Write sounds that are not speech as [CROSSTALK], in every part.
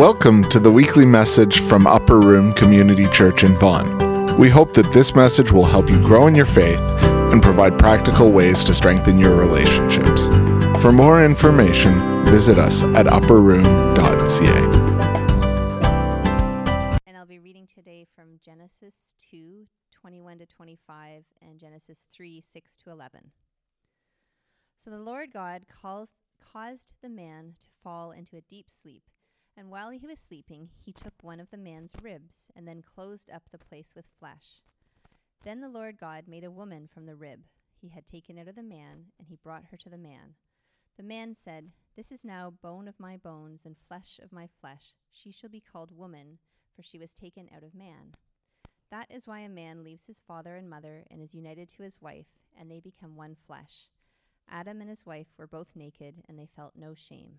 Welcome to the weekly message from Upper Room Community Church in Vaughan. We hope that this message will help you grow in your faith and provide practical ways to strengthen your relationships. For more information, visit us at upperroom.ca. And I'll be reading today from Genesis 2 21 to 25 and Genesis 3 6 to 11. So the Lord God calls, caused the man to fall into a deep sleep. And while he was sleeping, he took one of the man's ribs and then closed up the place with flesh. Then the Lord God made a woman from the rib he had taken out of the man, and he brought her to the man. The man said, This is now bone of my bones and flesh of my flesh. She shall be called woman, for she was taken out of man. That is why a man leaves his father and mother and is united to his wife, and they become one flesh. Adam and his wife were both naked, and they felt no shame.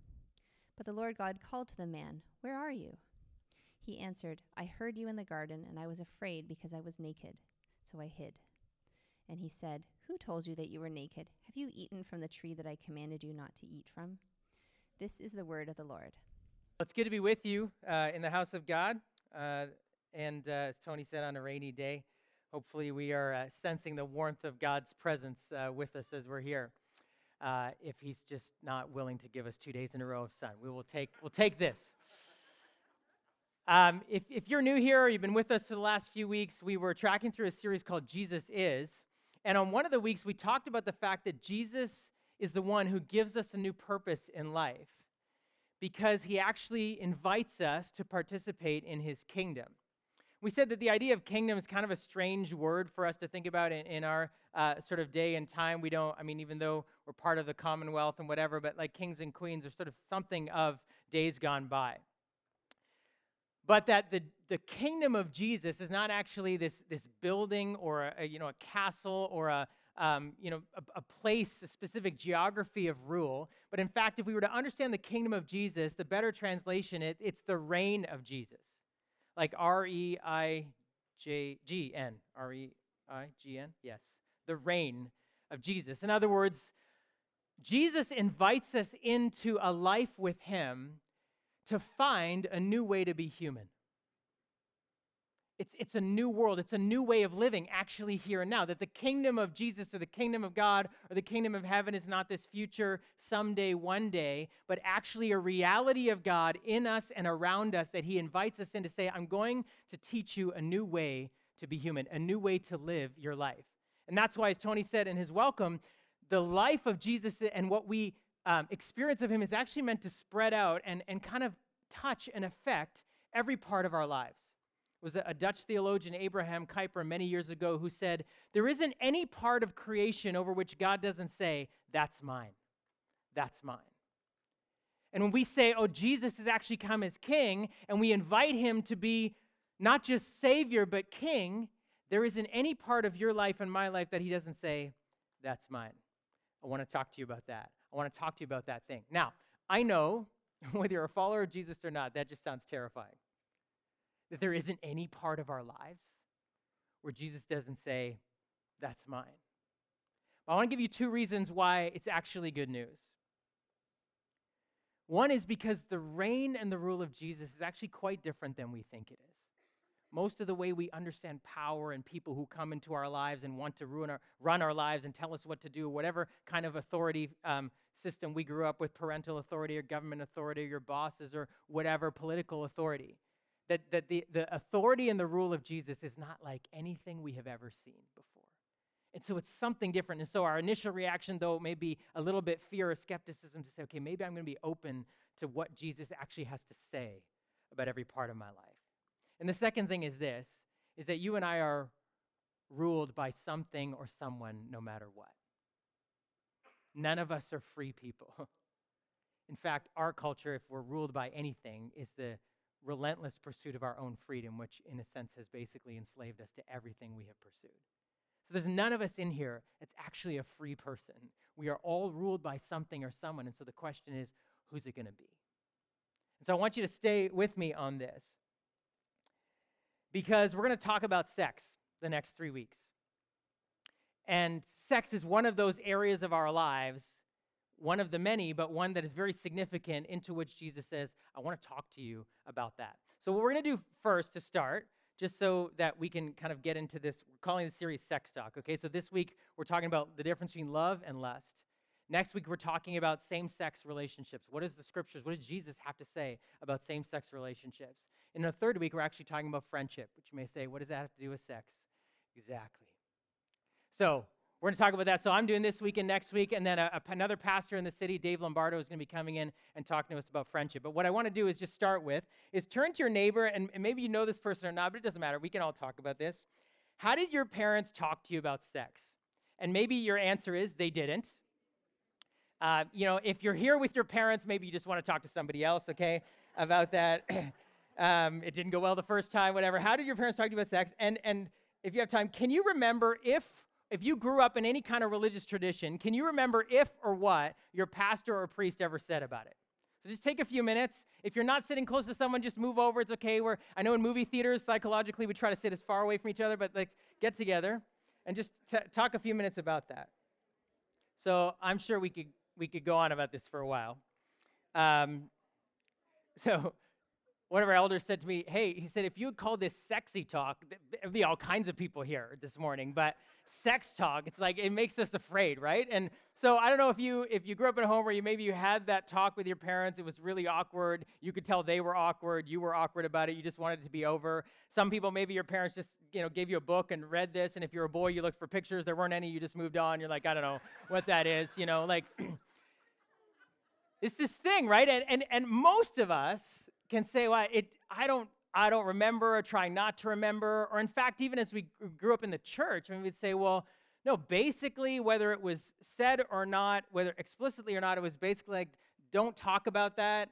But the Lord God called to the man, Where are you? He answered, I heard you in the garden, and I was afraid because I was naked, so I hid. And he said, Who told you that you were naked? Have you eaten from the tree that I commanded you not to eat from? This is the word of the Lord. It's good to be with you uh, in the house of God. Uh, and uh, as Tony said, on a rainy day, hopefully we are uh, sensing the warmth of God's presence uh, with us as we're here uh, if he's just not willing to give us two days in a row of sun. We will take, we'll take this. Um, if, if you're new here or you've been with us for the last few weeks, we were tracking through a series called Jesus Is. And on one of the weeks, we talked about the fact that Jesus is the one who gives us a new purpose in life because he actually invites us to participate in his kingdom. We said that the idea of kingdom is kind of a strange word for us to think about in, in our uh, sort of day and time. We don't, I mean, even though we're part of the Commonwealth and whatever, but like kings and queens are sort of something of days gone by. But that the, the kingdom of Jesus is not actually this, this building or a, you know, a castle or a, um, you know, a, a, place, a specific geography of rule. But in fact, if we were to understand the kingdom of Jesus, the better translation, it, it's the reign of Jesus like R E I J G N. R E I G N? Yes. The reign of Jesus. In other words, Jesus invites us into a life with Him to find a new way to be human. It's, it's a new world. It's a new way of living, actually, here and now. That the kingdom of Jesus or the kingdom of God or the kingdom of heaven is not this future, someday, one day, but actually a reality of God in us and around us that He invites us in to say, I'm going to teach you a new way to be human, a new way to live your life. And that's why, as Tony said in his welcome, the life of Jesus and what we um, experience of Him is actually meant to spread out and, and kind of touch and affect every part of our lives was a Dutch theologian, Abraham Kuyper, many years ago, who said, There isn't any part of creation over which God doesn't say, That's mine. That's mine. And when we say, Oh, Jesus has actually come as king, and we invite him to be not just Savior, but King, there isn't any part of your life and my life that he doesn't say, That's mine. I want to talk to you about that. I want to talk to you about that thing. Now, I know [LAUGHS] whether you're a follower of Jesus or not, that just sounds terrifying that there isn't any part of our lives where Jesus doesn't say, That's mine. I want to give you two reasons why it's actually good news. One is because the reign and the rule of Jesus is actually quite different than we think it is. Most of the way we understand power and people who come into our lives and want to ruin our, run our lives and tell us what to do, whatever kind of authority um, system we grew up with parental authority or government authority or your bosses or whatever political authority that, that the, the authority and the rule of Jesus is not like anything we have ever seen before. And so it's something different. And so our initial reaction, though, may be a little bit fear or skepticism to say, okay, maybe I'm going to be open to what Jesus actually has to say about every part of my life. And the second thing is this is that you and I are ruled by something or someone no matter what. None of us are free people. [LAUGHS] In fact, our culture, if we're ruled by anything, is the relentless pursuit of our own freedom, which in a sense has basically enslaved us to everything we have pursued. So there's none of us in here that's actually a free person. We are all ruled by something or someone. And so the question is, who's it going to be? And so I want you to stay with me on this because we're going to talk about sex the next three weeks. And sex is one of those areas of our lives, one of the many, but one that is very significant, into which Jesus says, I want to talk to you about that. So, what we're going to do first to start, just so that we can kind of get into this, we're calling the series Sex Talk. Okay, so this week we're talking about the difference between love and lust. Next week, we're talking about same sex relationships. What does the scriptures, what does Jesus have to say about same sex relationships? In the third week, we're actually talking about friendship, which you may say, what does that have to do with sex? Exactly. So, we're going to talk about that. So, I'm doing this week and next week, and then a, a, another pastor in the city, Dave Lombardo, is going to be coming in and talking to us about friendship. But what I want to do is just start with is turn to your neighbor, and, and maybe you know this person or not, but it doesn't matter. We can all talk about this. How did your parents talk to you about sex? And maybe your answer is they didn't. Uh, you know, if you're here with your parents, maybe you just want to talk to somebody else, okay, about that. [CLEARS THROAT] um, it didn't go well the first time, whatever. How did your parents talk to you about sex? And and if you have time, can you remember if if you grew up in any kind of religious tradition, can you remember if or what your pastor or priest ever said about it? So just take a few minutes. If you're not sitting close to someone, just move over. It's okay. We're, I know in movie theaters, psychologically, we try to sit as far away from each other, but like get together and just t- talk a few minutes about that. So I'm sure we could we could go on about this for a while. Um, [LAUGHS] so one of our elders said to me, Hey, he said, if you would call this sexy talk, there'd be all kinds of people here this morning, but sex talk, it's like it makes us afraid, right? And so I don't know if you if you grew up in a home where you maybe you had that talk with your parents, it was really awkward. You could tell they were awkward, you were awkward about it, you just wanted it to be over. Some people maybe your parents just, you know, gave you a book and read this, and if you're a boy, you looked for pictures, there weren't any, you just moved on. You're like, I don't know what that is, you know, like [CLEARS THROAT] it's this thing, right? And and and most of us can say, well, it, I don't, I don't remember or try not to remember. Or in fact, even as we grew up in the church, I mean, we'd say, well, no, basically, whether it was said or not, whether explicitly or not, it was basically like, don't talk about that.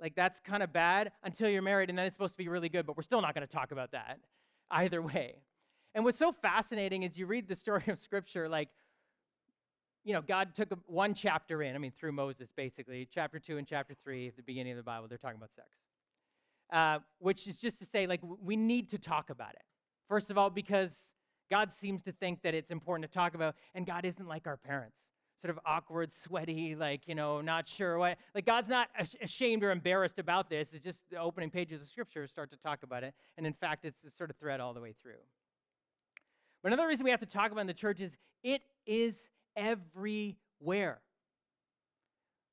Like, that's kind of bad until you're married, and then it's supposed to be really good, but we're still not going to talk about that either way. And what's so fascinating is you read the story of Scripture, like, you know, God took one chapter in, I mean, through Moses, basically, chapter two and chapter three at the beginning of the Bible, they're talking about sex. Uh, which is just to say, like, we need to talk about it. First of all, because God seems to think that it's important to talk about, and God isn't like our parents, sort of awkward, sweaty, like, you know, not sure what. Like, God's not ashamed or embarrassed about this. It's just the opening pages of Scripture start to talk about it. And in fact, it's the sort of thread all the way through. But another reason we have to talk about in the church is it is everywhere.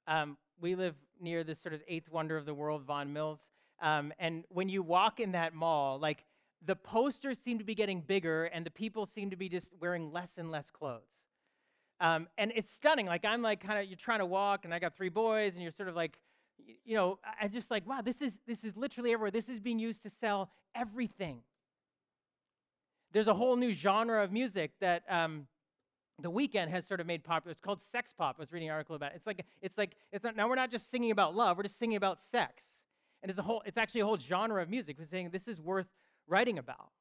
Um, we live near this sort of eighth wonder of the world, Vaughan Mills. Um, and when you walk in that mall, like the posters seem to be getting bigger and the people seem to be just wearing less and less clothes. Um, and it's stunning. Like I'm like kind of you're trying to walk, and I got three boys, and you're sort of like, you know, I just like wow, this is this is literally everywhere. This is being used to sell everything. There's a whole new genre of music that um, the Weeknd has sort of made popular. It's called sex pop. I was reading an article about. It. It's like it's like it's not now we're not just singing about love. We're just singing about sex. And it's a whole, it's actually a whole genre of music. We're saying this is worth writing about.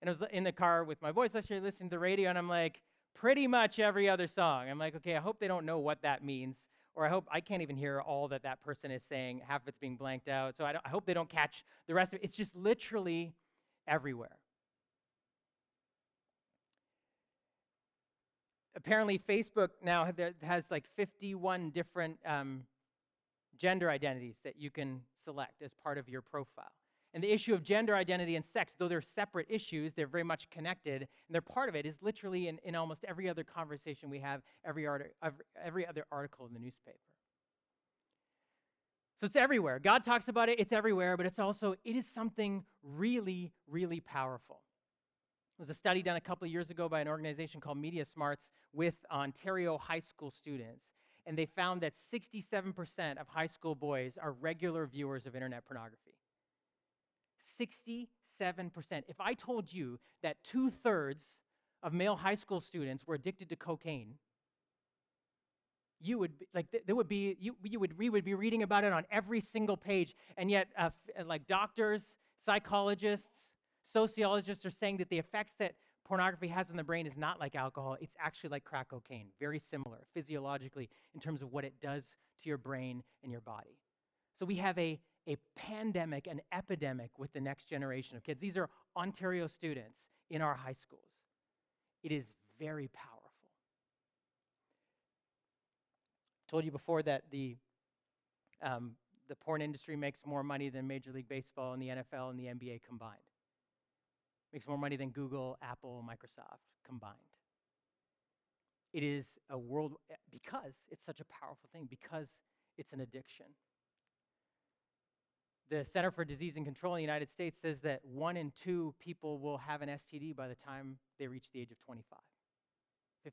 And I was in the car with my voice actually listening to the radio, and I'm like, pretty much every other song. I'm like, okay, I hope they don't know what that means, or I hope I can't even hear all that that person is saying. Half of it's being blanked out. So I, I hope they don't catch the rest of it. It's just literally everywhere. Apparently, Facebook now has like 51 different um, gender identities that you can select as part of your profile. And the issue of gender identity and sex, though they're separate issues, they're very much connected, and they're part of it, is literally in, in almost every other conversation we have, every, art, every, other article in the newspaper. So it's everywhere. God talks about it, it's everywhere, but it's also, it is something really, really powerful. It was a study done a couple of years ago by an organization called Media Smarts with Ontario high school students and they found that 67% of high school boys are regular viewers of internet pornography. 67%. If I told you that two thirds of male high school students were addicted to cocaine, you would be, like there would be you, you would we would be reading about it on every single page and yet uh, like doctors psychologists sociologists are saying that the effects that pornography has on the brain is not like alcohol it's actually like crack cocaine very similar physiologically in terms of what it does to your brain and your body. So we have a a pandemic an epidemic with the next generation of kids. These are ontario students in our high schools. It is very powerful. I told you before that the um, the porn industry makes more money than Major League Baseball and the NFL and the NBA combined. Makes more money than Google, Apple, Microsoft combined. It is a world eh, because it's such a powerful thing because it's an addiction. The Center for Disease and Control in the United States says that one in two people will have an STD by the time they reach the age of 25. 50%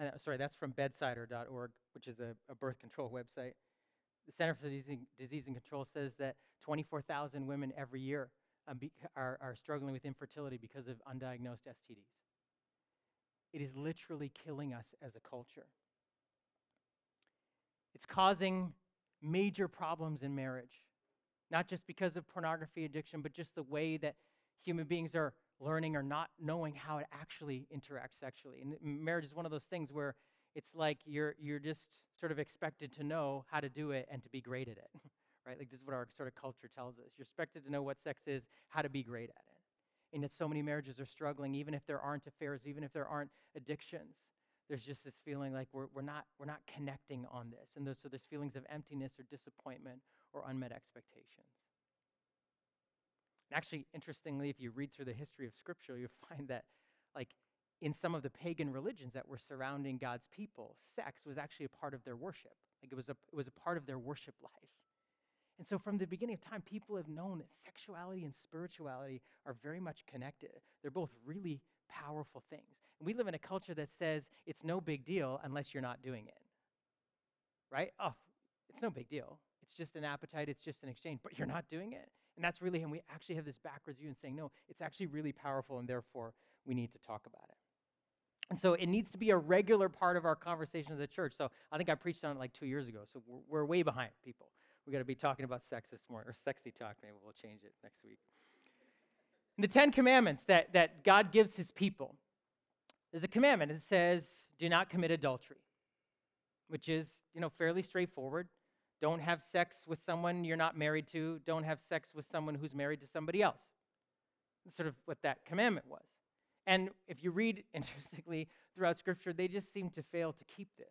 uh, sorry, that's from bedsider.org, which is a, a, birth control website. The Center for Disease and Control says that 24,000 women every year um, be, are, are struggling with infertility because of undiagnosed STDs. It is literally killing us as a culture. It's causing major problems in marriage, not just because of pornography addiction, but just the way that human beings are learning or not knowing how it actually interacts sexually. And marriage is one of those things where it's like you're you're just sort of expected to know how to do it and to be great at it. [LAUGHS] right? Like this is what our sort of culture tells us. You're expected to know what sex is, how to be great at it. And yet so many marriages are struggling, even if there aren't affairs, even if there aren't addictions. There's just this feeling like we're, we're, not, we're not connecting on this. And so there's feelings of emptiness or disappointment or unmet expectations. And Actually, interestingly, if you read through the history of Scripture, you'll [LAUGHS] find that, like, in some of the pagan religions that were surrounding God's people, sex was actually a part of their worship. Like, it was a, it was a part of their worship life. And so, from the beginning of time, people have known that sexuality and spirituality are very much connected. They're both really powerful things. And we live in a culture that says it's no big deal unless you're not doing it. Right? Oh, it's no big deal. It's just an appetite, it's just an exchange, but you're not doing it. And that's really, and we actually have this backwards view and saying, no, it's actually really powerful, and therefore we need to talk about it. And so it needs to be a regular part of our conversation as a church. So I think I preached on it like two years ago. So we're, we're way behind people. We're going to be talking about sex this morning, or sexy talk. Maybe we'll change it next week. the Ten Commandments that, that God gives his people, there's a commandment that says, do not commit adultery, which is, you know, fairly straightforward. Don't have sex with someone you're not married to. Don't have sex with someone who's married to somebody else. That's sort of what that commandment was. And if you read, [LAUGHS] interestingly, throughout Scripture, they just seem to fail to keep this.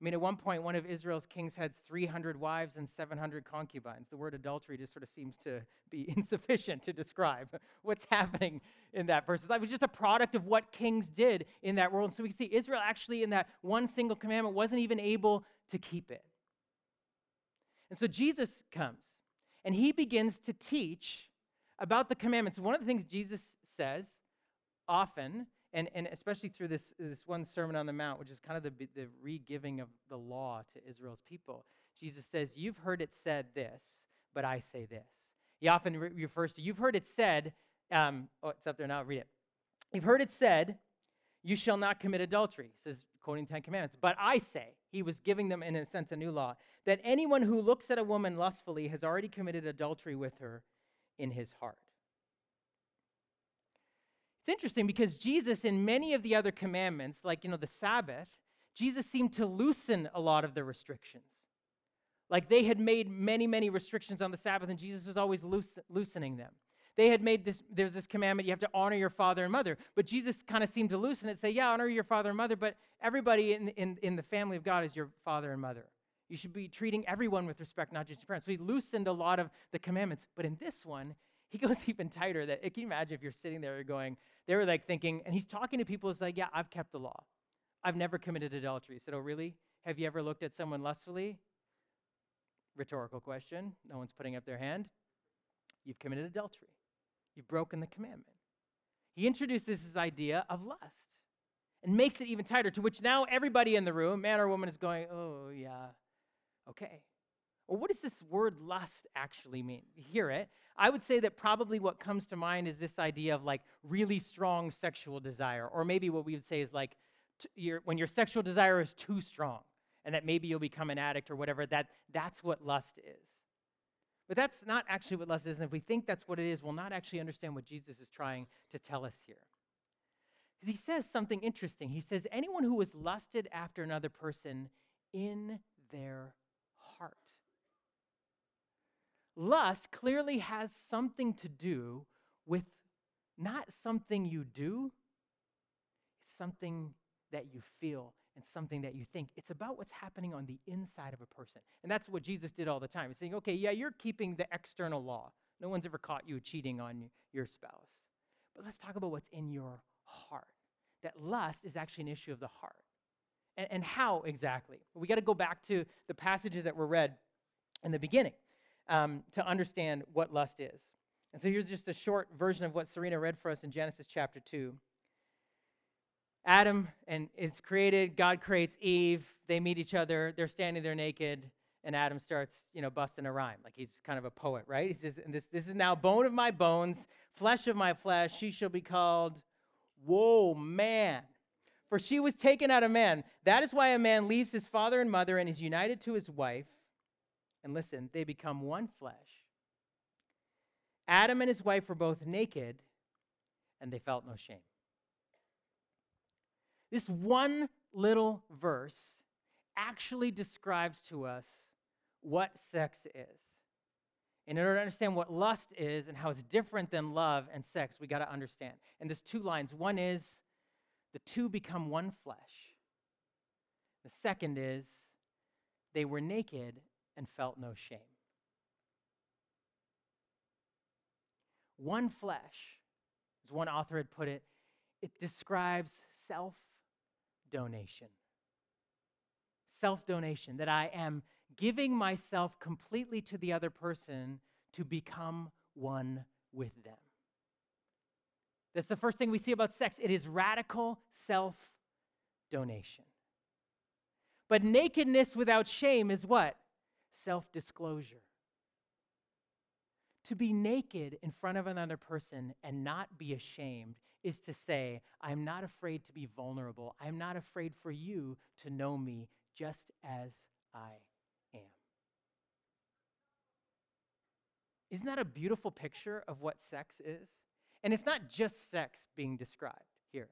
I mean, at one point, one of Israel's kings had 300 wives and 700 concubines. The word adultery just sort of seems to be [LAUGHS] insufficient to describe [LAUGHS] what's happening in that verse. It was just a product of what kings did in that world. And so we can see Israel actually, in that one single commandment, wasn't even able to keep it. And so Jesus comes and he begins to teach about the commandments. One of the things Jesus says often, and, and especially through this, this one Sermon on the Mount, which is kind of the, the re-giving of the law to Israel's people, Jesus says, You've heard it said this, but I say this. He often re- refers to, You've heard it said, um, oh, it's up there now, read it. You've heard it said, You shall not commit adultery, says, quoting Ten Commandments. But I say, he was giving them, in a sense, a new law that anyone who looks at a woman lustfully has already committed adultery with her in his heart. It's interesting because Jesus, in many of the other commandments, like, you know, the Sabbath, Jesus seemed to loosen a lot of the restrictions. Like they had made many, many restrictions on the Sabbath, and Jesus was always loosening them. They had made this, there's this commandment, you have to honor your father and mother. But Jesus kind of seemed to loosen it, say, yeah, honor your father and mother, but everybody in, in, in the family of God is your father and mother. You should be treating everyone with respect, not just your parents. So he loosened a lot of the commandments. But in this one, he goes [LAUGHS] even tighter. That can you imagine if you're sitting there you're going, they were like thinking, and he's talking to people, it's like, yeah, I've kept the law. I've never committed adultery. He said, Oh, really? Have you ever looked at someone lustfully? Rhetorical question. No one's putting up their hand. You've committed adultery. You've broken the commandment. He introduces this idea of lust and makes it even tighter, to which now everybody in the room, man or woman, is going, oh, yeah, okay. Well, what does this word lust actually mean? Hear it. I would say that probably what comes to mind is this idea of like really strong sexual desire, or maybe what we would say is like t- your, when your sexual desire is too strong and that maybe you'll become an addict or whatever, that, that's what lust is. But that's not actually what lust is. And if we think that's what it is, we'll not actually understand what Jesus is trying to tell us here. Because he says something interesting. He says, anyone who has lusted after another person in their. Lust clearly has something to do with not something you do, it's something that you feel and something that you think. It's about what's happening on the inside of a person. And that's what Jesus did all the time. He's saying, okay, yeah, you're keeping the external law. No one's ever caught you cheating on your spouse. But let's talk about what's in your heart. That lust is actually an issue of the heart. And, and how exactly? We got to go back to the passages that were read in the beginning um, to understand what lust is. And so here's just a short version of what Serena read for us in Genesis chapter 2. Adam and is created, God creates Eve, they meet each other, they're standing there naked, and Adam starts, you know, busting a rhyme. Like he's kind of a poet, right? He says, and this, this is now bone of my bones, flesh of my flesh, she shall be called, whoa, man. For she was taken out of man. That is why a man leaves his father and mother and is united to his wife. And listen, they become one flesh. Adam and his wife were both naked, and they felt no shame. This one little verse actually describes to us what sex is. And in order to understand what lust is and how it's different than love and sex, we got to understand. And there's two lines. One is the two become one flesh. The second is they were naked and felt no shame. One flesh, as one author had put it, it describes self donation. Self donation, that I am giving myself completely to the other person to become one with them. That's the first thing we see about sex. It is radical self donation. But nakedness without shame is what? Self disclosure. To be naked in front of another person and not be ashamed is to say, I'm not afraid to be vulnerable. I'm not afraid for you to know me just as I am. Isn't that a beautiful picture of what sex is? And it's not just sex being described here,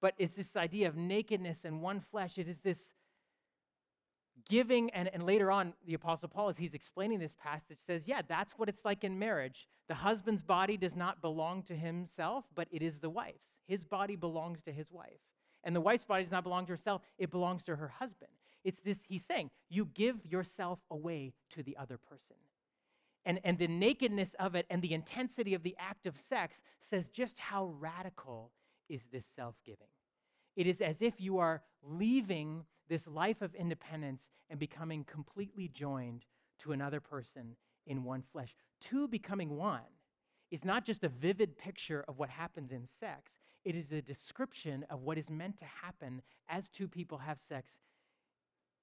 but it's this idea of nakedness and one flesh. It is this giving, and, and later on, the Apostle Paul, as he's explaining this passage, says, Yeah, that's what it's like in marriage. The husband's body does not belong to himself, but it is the wife's. His body belongs to his wife. And the wife's body does not belong to herself, it belongs to her husband. It's this, he's saying, you give yourself away to the other person and, and the nakedness of it and the intensity of the act of sex says just how radical is this self giving. It is as if you are leaving this life of independence and becoming completely joined to another person in one flesh. Two becoming one is not just a vivid picture of what happens in sex, it is a description of what is meant to happen as two people have sex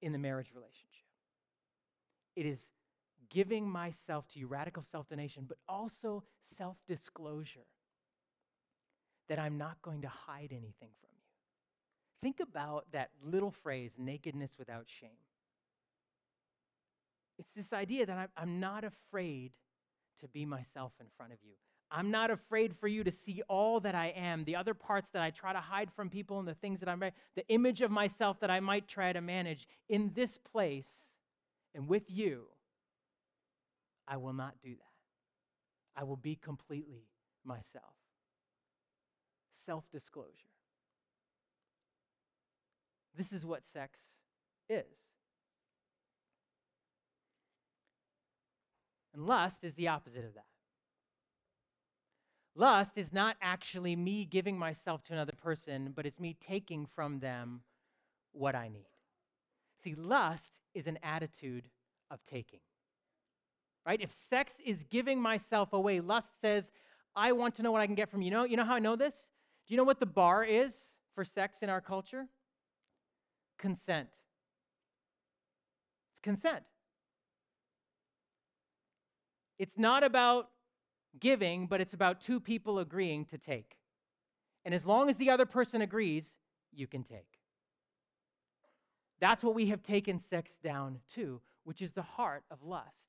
in the marriage relationship. It is giving myself to you, radical self donation, but also self disclosure that I'm not going to hide anything from. Think about that little phrase, nakedness without shame. It's this idea that I'm, not afraid to be myself in front of you. I'm not afraid for you to see all that I am, the other parts that I try to hide from people and the things that I'm, the image of myself that I might try to manage. In this place and with you, I will not do that. I will be completely myself. Self disclosure. This is what sex is. And lust is the opposite of that. Lust is not actually me giving myself to another person, but it's me taking from them what I need. See, lust is an attitude of taking right? If sex is giving myself away, lust says, I want to know what I can get from you. You know, you know how I know this? Do you know what the bar is for sex in our culture? Consent. It's consent. It's not about giving, but it's about two people agreeing to take. And as long as the other person agrees, you can take. That's what we have taken sex down to, which is the heart of lust.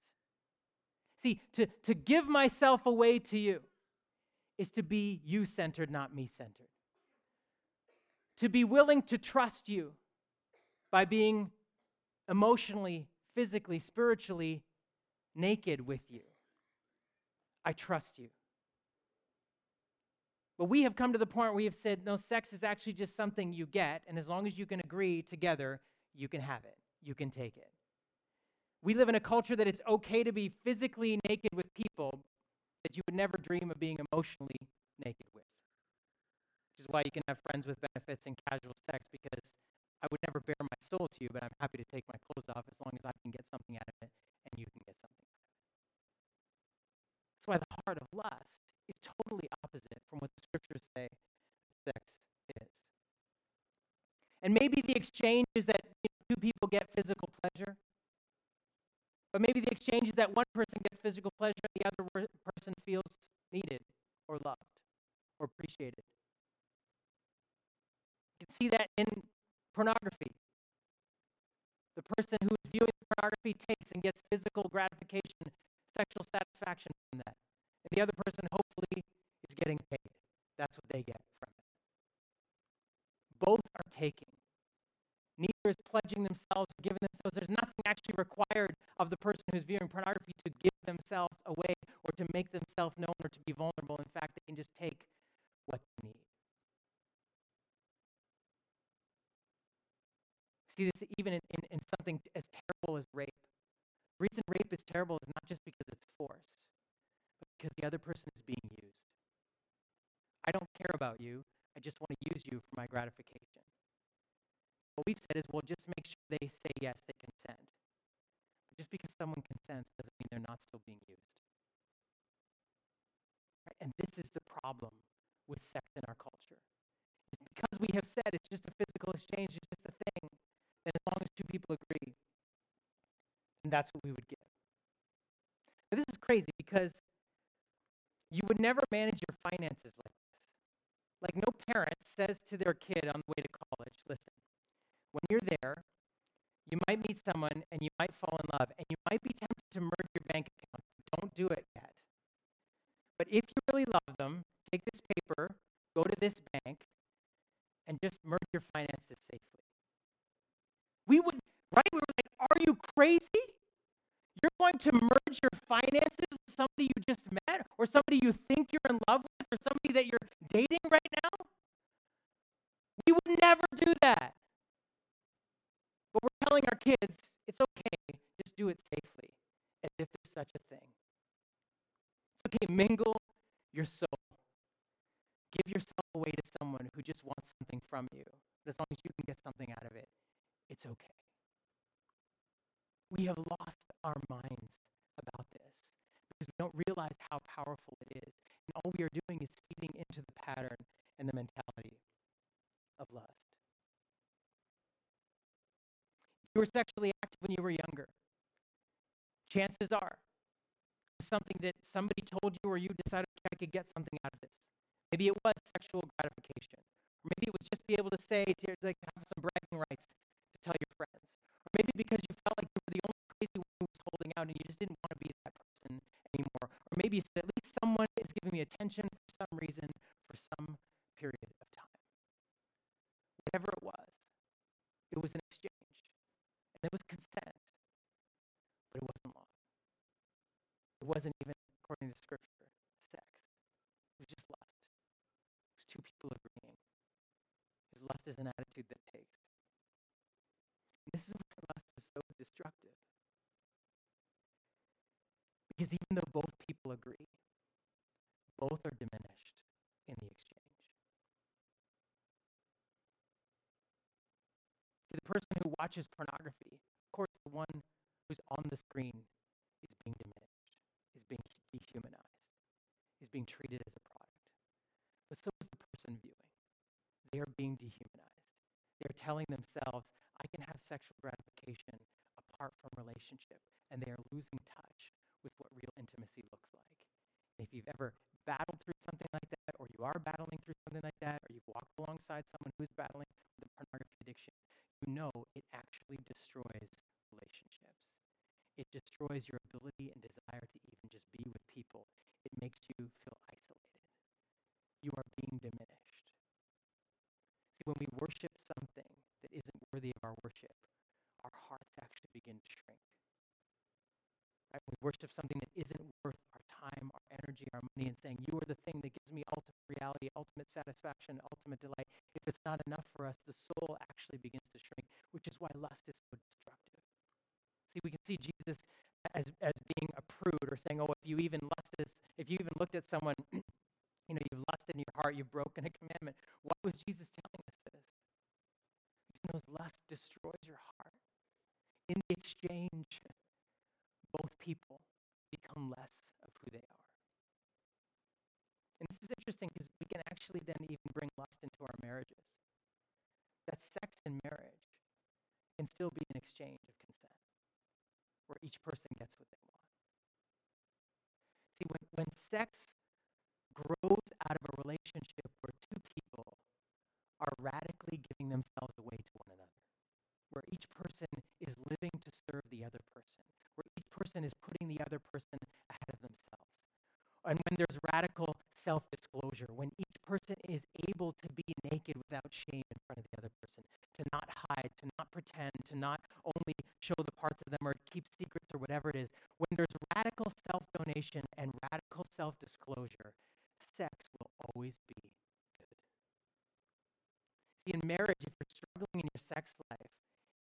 See, to, to give myself away to you is to be you centered, not me centered. To be willing to trust you by being emotionally, physically, spiritually naked with you. I trust you. But we have come to the point where we have said, no, sex is actually just something you get, and as long as you can agree together, you can have it, you can take it. We live in a culture that it's okay to be physically naked with people that you would never dream of being emotionally naked with. Which is why you can have friends with benefits and casual sex because I would never bare my soul to you, but I'm happy to take my clothes off as long as I can get something out of it and you can get something out of it. That's why the heart of lust is totally opposite from what the scriptures say sex is. And maybe the exchange is that you know, two people get physical pleasure, but maybe the exchange is that one person gets physical pleasure and the other person feels needed or loved or appreciated. You can see that in pornography. The person who is viewing pornography takes and gets physical gratification, sexual satisfaction from that. And the other person hopefully is getting paid. That's what they get from it. Both are taking. Neither is pledging themselves or giving themselves. There's nothing actually required of the person who's viewing pornography to give themselves away or to make themselves known or to be vulnerable. In fact, they can just take what they need. See this even in, in, in something as terrible as rape. The reason rape is terrible is not just because it's force, but because the other person is being used. I don't care about you. I just want to use you for my gratification. What we've said is, well, just make sure they say yes, they consent. But just because someone consents doesn't mean they're not still being used. Right? And this is the problem with sex in our culture. It's because we have said it's just a physical exchange, it's just a thing, then as long as two people agree, then that's what we would give. Now, this is crazy because you would never manage your finances like this. Like, no parent says to their kid on the way to college, listen, when you're there, you might meet someone and you might fall in love and you might be tempted to merge your bank account. Don't do it yet. But if you really love them, take this paper, go to this bank, and just merge your finances safely. We would, right? We were like, are you crazy? You're going to merge your finances somebody you just met, or somebody you think you're in love with, or somebody that you're dating right now? We would never do that. But we're telling our kids, it's okay, just do it safely, as if there's such a thing. It's okay, mingle your soul. Give yourself away to someone who just wants something from you. But as long as you can get something out of it, it's okay. We have lost our minds about this because we don't realize how powerful it is. And all we are doing is feeding into the pattern and the mentality of lust. If you were sexually active when you were younger, chances are something that somebody told you or you decided I could get something out of this. Maybe it was sexual gratification. Or maybe it was just be able to say, to, like, have some bragging rights to tell your friends. Or maybe because you felt like you were the only crazy one who was holding out and you just didn't want to be that person anymore. Or maybe at least someone is giving me attention for some reason for some period of time. Whatever it was, it was an exchange. And it was consent. But it wasn't love. It wasn't even, according to Scripture, sex. It was just lust. It was two people agreeing. Because lust is an attitude that takes. This is why lust is so destructive. Because even though both people agree, both are diminished in the exchange. See, the person who watches pornography, of course, the one who's on the screen is being diminished, is being dehumanized, is being treated as a product. But so is the person viewing. They are being dehumanized. They're telling themselves, I can have sexual gratification apart from relationship. And they are losing touch real intimacy looks like. If you've ever battled through something like that, or you are battling through something like that, or you've walked alongside someone who's battling with a pornography addiction, you know it actually destroys relationships. It destroys your ability and desire to even just be with people. It makes you feel isolated. You are being diminished. See, when we worship something that isn't worthy of our worship, our hearts actually begin to. Right? We worship something that isn't worth our time, our energy, our money, and saying, You are the thing that gives me ultimate reality, ultimate satisfaction, ultimate delight. If it's not enough for us, the soul actually begins to shrink, which is why lust is so destructive. See, we can see Jesus as, as being a prude or saying, Oh, if you even lust lusted, if you even looked at someone, [CLEARS THROAT] you know, you've lusted in your heart, you've broken a commandment. Why was Jesus telling us this? Knows lust destroys your heart. In the exchange, both people become less of who they are. And this is interesting because we can actually then even bring lust into our marriages. That sex in marriage can still be an exchange of consent, where each person gets what they want. See, when, when sex grows out of a relationship where two people are radically giving themselves away to one another, where each person is living to serve the other person, person is putting the other person ahead of themselves. And when there's radical self disclosure, when each person is able to be naked without shame in front of the other person, to not hide, to not pretend, to not only show the parts of them or keep secrets or whatever it is, when there's radical self donation and radical self disclosure, sex will always be good. See, in marriage, if you're struggling in your sex life,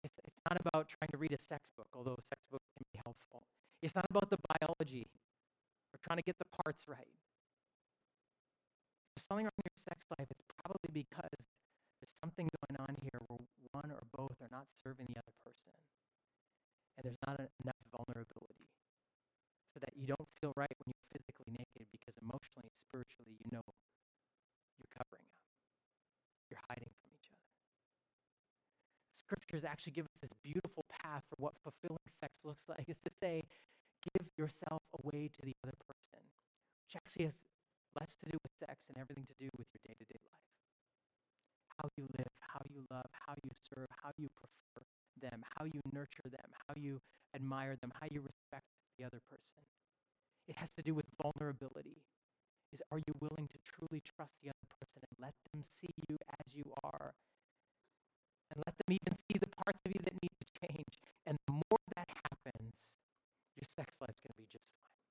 it's, it's not about trying to read a sex book, although a sex books can be helpful. It's not about the biology or trying to get the parts right. If something wrong in your sex life, it's probably because there's something going on here where one or both are not serving the other person. And there's not enough vulnerability so that you don't feel right when you're physically naked because emotionally and spiritually you know you're covering up. You're hiding from each other. Scriptures actually give us this beautiful path for what fulfilling sex looks like is to say, yourself away to the other person, which actually has less to do with sex and everything to do with your day to day life. How you live, how you love, how you serve, how you prefer them, how you nurture them, how you admire them, how you respect the other person. It has to do with vulnerability. Is are you willing to truly trust the other person and let them see you as you are? And let them even see the parts of you that need to change. And the more that happens, your sex life's going to be just fine.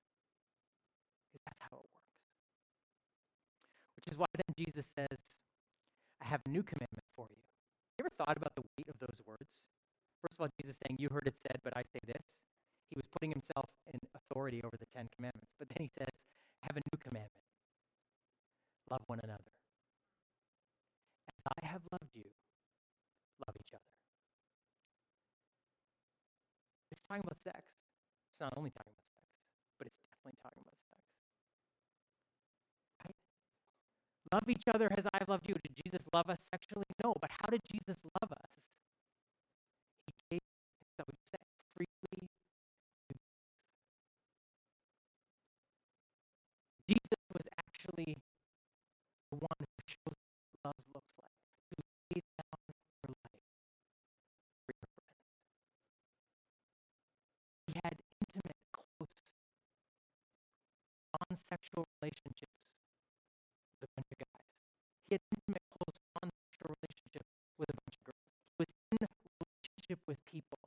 Because that's how it works. Which is why then Jesus says, I have a new commandment for you. You ever thought about the weight of those words? First of all, Jesus saying, You heard it said, but I say this. He was putting himself in authority over the Ten Commandments. But then he says, have a new commandment love one another. As I have loved you, love each other. It's talking about sex. It's not only talking about sex, but it's definitely talking about sex. Right? Love each other as I have loved you. Did Jesus love us sexually? No, but how did Jesus love us? He gave, so we said, freely. Jesus was actually sexual relationships with a bunch of guys. He had intimate, close, non sexual relationships with a bunch of girls. He was in relationship with people.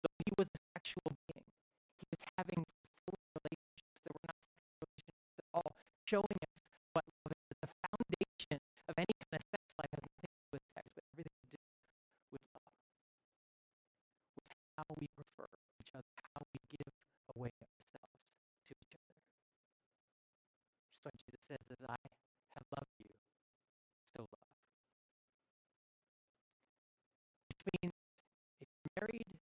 Though he was a sexual being, he was having relationships that were not sexual relationships at all, showing married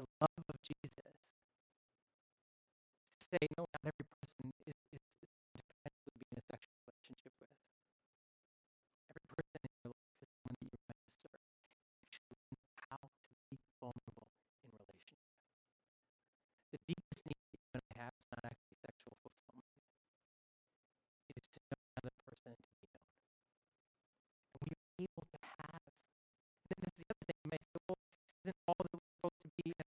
The love of Jesus. Say, no, not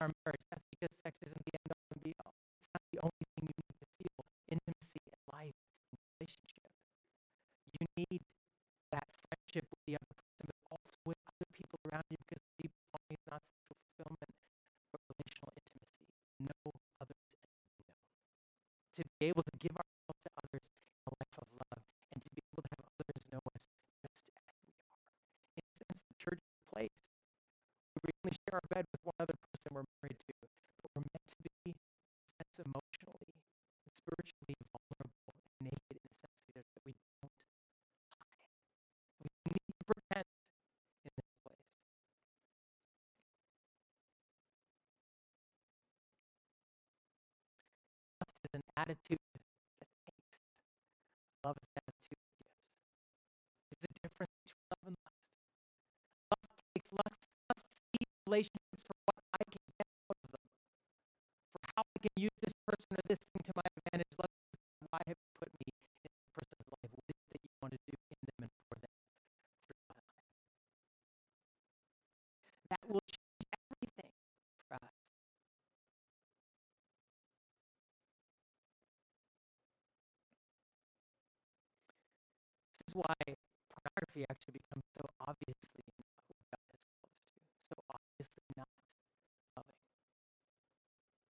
our marriage. That's because sex isn't the end all and be all. It's not the only thing you need to feel intimacy and life and relationship. You need that friendship with the other person, but also with other people around you because deep longing is not sexual fulfillment, but relational intimacy. Know others and. To be able to give ourselves to others in a life of love, and to be able to have others know us just as we are. In a sense, the church is a place where we only share our bed with one attitude that takes. Love is an attitude that gives. Is the difference between love and lust. Lust takes lust, lust sees relationships for what I can get out of them, for how I can use this person or this thing to my advantage. Lust is why pornography actually becomes so obviously not what God has called us to, so obviously not loving.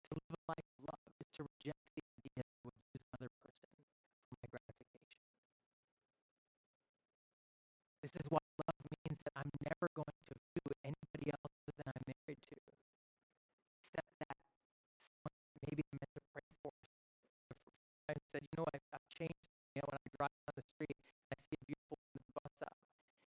To live a life of love is to reject the idea that I would use another person for my gratification. This is why love means that I'm never going to view anybody else than I'm married to, except that someone maybe I'm meant to pray for. I said, you know, I've, I've changed. You know, when I drive down the street, I see a beautiful woman with a bus up.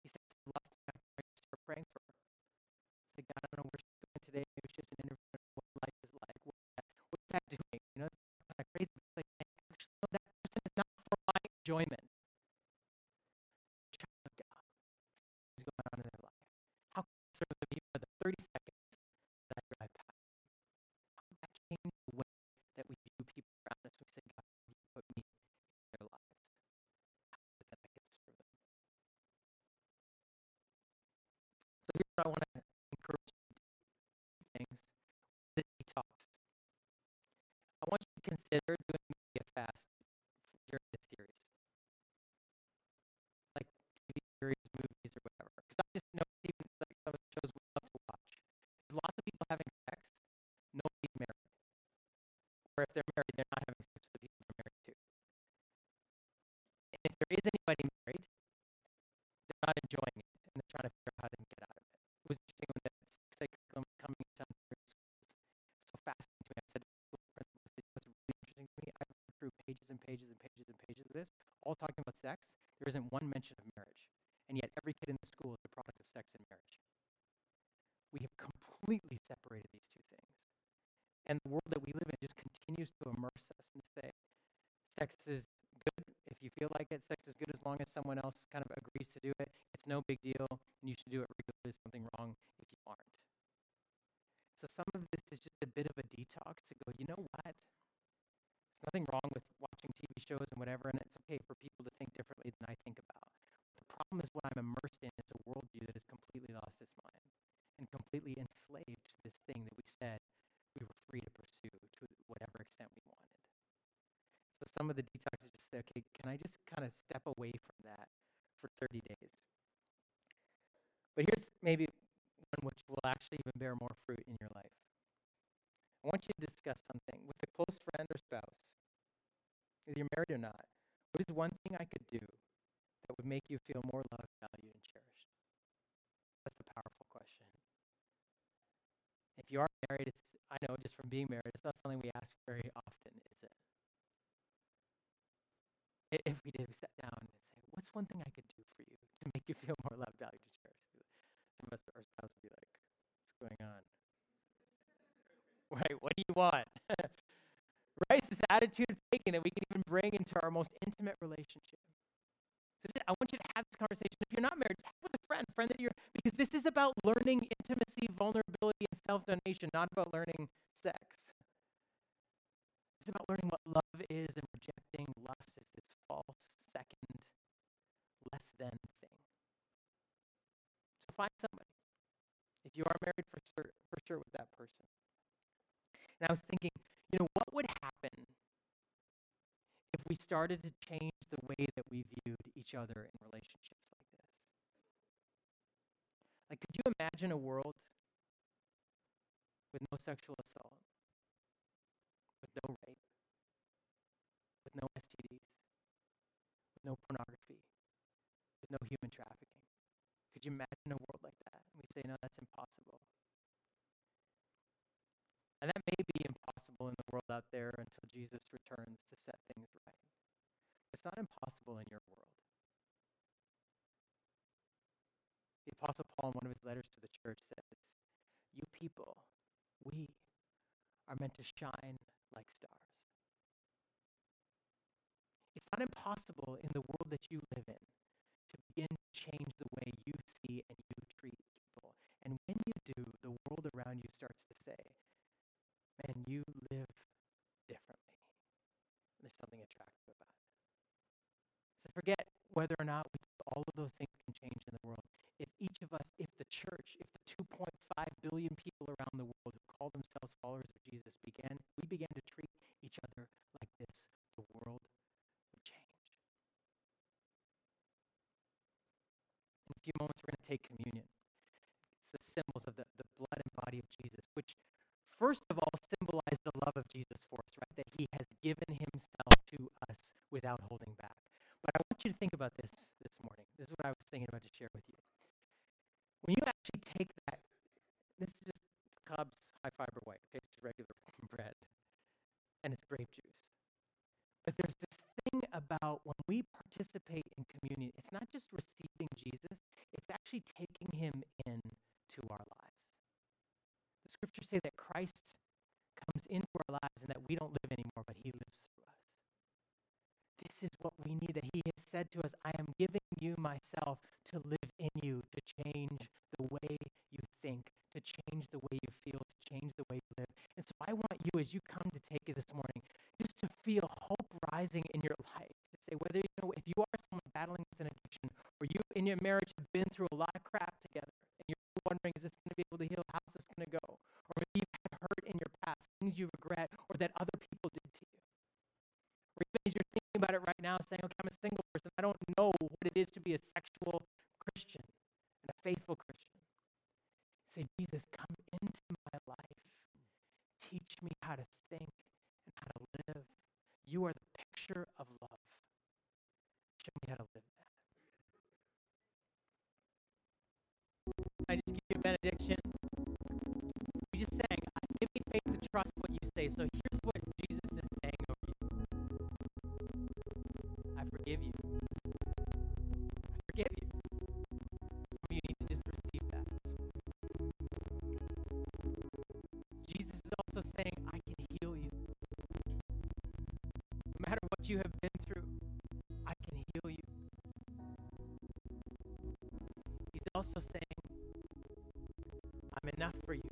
He said, "It's the last thing I pray is for praying for her. I said, God, I don't know where she's going today. Maybe it's just an interview on what life is like. What's that, what's that doing? You know, it's kind of crazy. It's like, actually, no, that person is not for my enjoyment. Child of God. Going on in their life? How can I serve them for the 30 seconds that I drive past? How can that change the way that we view people around us? We say, God, you put me in their lives. How is that I can serve them? So here's what I want to encourage you to do. Things. Detox. I want you to consider doing maybe a fast Or if they're married, they're not having sex with the people they're married to. And if there is anybody married, they're not enjoying it, and they're trying to figure out how to get out of it. It was interesting when the sex ed curriculum was coming into schools. So fascinating to me. To I said, what's really interesting to me, I read through pages and pages and pages and pages of this, all talking about sex. There isn't one mention of marriage. And yet every kid in the school is a product of sex and marriage. We have completely separated these two things. And the world that we live in just continues to immerse us and say, sex is good if you feel like it. Sex is good as long as someone else kind of agrees to do it. It's no big deal, and you should do it regularly. There's something wrong if you aren't. So some of this is just a bit of a detox to go, you know what? There's nothing wrong with watching TV shows and whatever, and it's okay for people to think differently than I think about. The problem is what I'm immersed in is a worldview that has completely lost its mind and completely enslaved to this thing that we said we were free to pursue to whatever extent we wanted. So some of the detox is just say, okay, can I just kind of step away from that for 30 days? But here's maybe one which will actually even bear more fruit in your life. I want you to discuss something with a close friend or spouse, whether you're married or not. What is one thing I could do that would make you feel more loved, valued, and cherished? That's a powerful question. If you are married, it's I know just from being married, it's not something we ask very often, is it? I- If we did, we sat down and say, "What's one thing I could do for you to make you feel more loved, valued, and cherished?" Some of us, our spouse would be like, "What's going on?" Right? What do you want? right? It's this that we can even bring into our most intimate relationship. So just- I want you to have this conversation. If you're not married, just have it with a friend, friend that you're, because this is about learning intimacy, vulnerability, and self-donation, not about learning sex. It's about learning what love is and rejecting lust as this false, second, less than thing. So find somebody. If you are married, for sure, for sure with that person. And I was thinking, you know, what would happen if we started to change the way that we viewed each other in relationships like this? Like, could you imagine a world with no sexual assault, with no rape, with no STDs, with no pornography, with no human trafficking? Could you imagine a world like that? And we say, no, that's impossible. And that may be impossible in the world out there until Jesus returns to set things right. It's not impossible in your world. The Apostle Paul, in one of his letters to the church, says, You people, we are meant to shine like stars. It's not impossible in the world that you live in to begin to change the way you see and you treat people. And when you do, the world around you starts to say, man, you live differently. There's something attractive about it. So forget whether or not we, all of those things can change in the world. If each of us, if the church, if the 2.5 billion people around the world who call themselves followers of Jesus began, we began to treat each other like this, the world would change. In a few moments, we're going to take communion. It's the symbols of the, the blood and body of Jesus, which first of all symbolize the love of Jesus for us, right? That he has given himself to us without holding back. You to think about this this morning. This is what I was thinking about to share with you. When you actually take that, this is just Cobb's high fiber white, okay? It's just regular [LAUGHS] bread. And it's grape juice. But there's this thing about when we participate in communion, it's not just receiving Jesus, it's actually taking him into our lives. The scriptures say that Christ comes into our lives and that we don't live anymore, but he lives through us. This is what we need, that he has said to us, I am giving you myself to live in you, to change the way you think, to change the way you feel, to change the way you live. And so I want you, as you come to take it this morning, just to feel hope rising in your life. To say whether you know if you are someone battling with an addiction, or you in your marriage have been through a lot of crap together, and you're wondering, is this going to be able to heal? How's this going to go? Or maybe you've had hurt in your past, things you regret, or that other people did to you. Or even as you're thinking about it right now, saying, okay, I'm a single person, I don't know what it is to be a sexual Christian you have been through, I can heal you. He's also saying, I'm enough for you.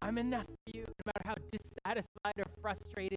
I'm enough for you. No matter how dissatisfied or frustrated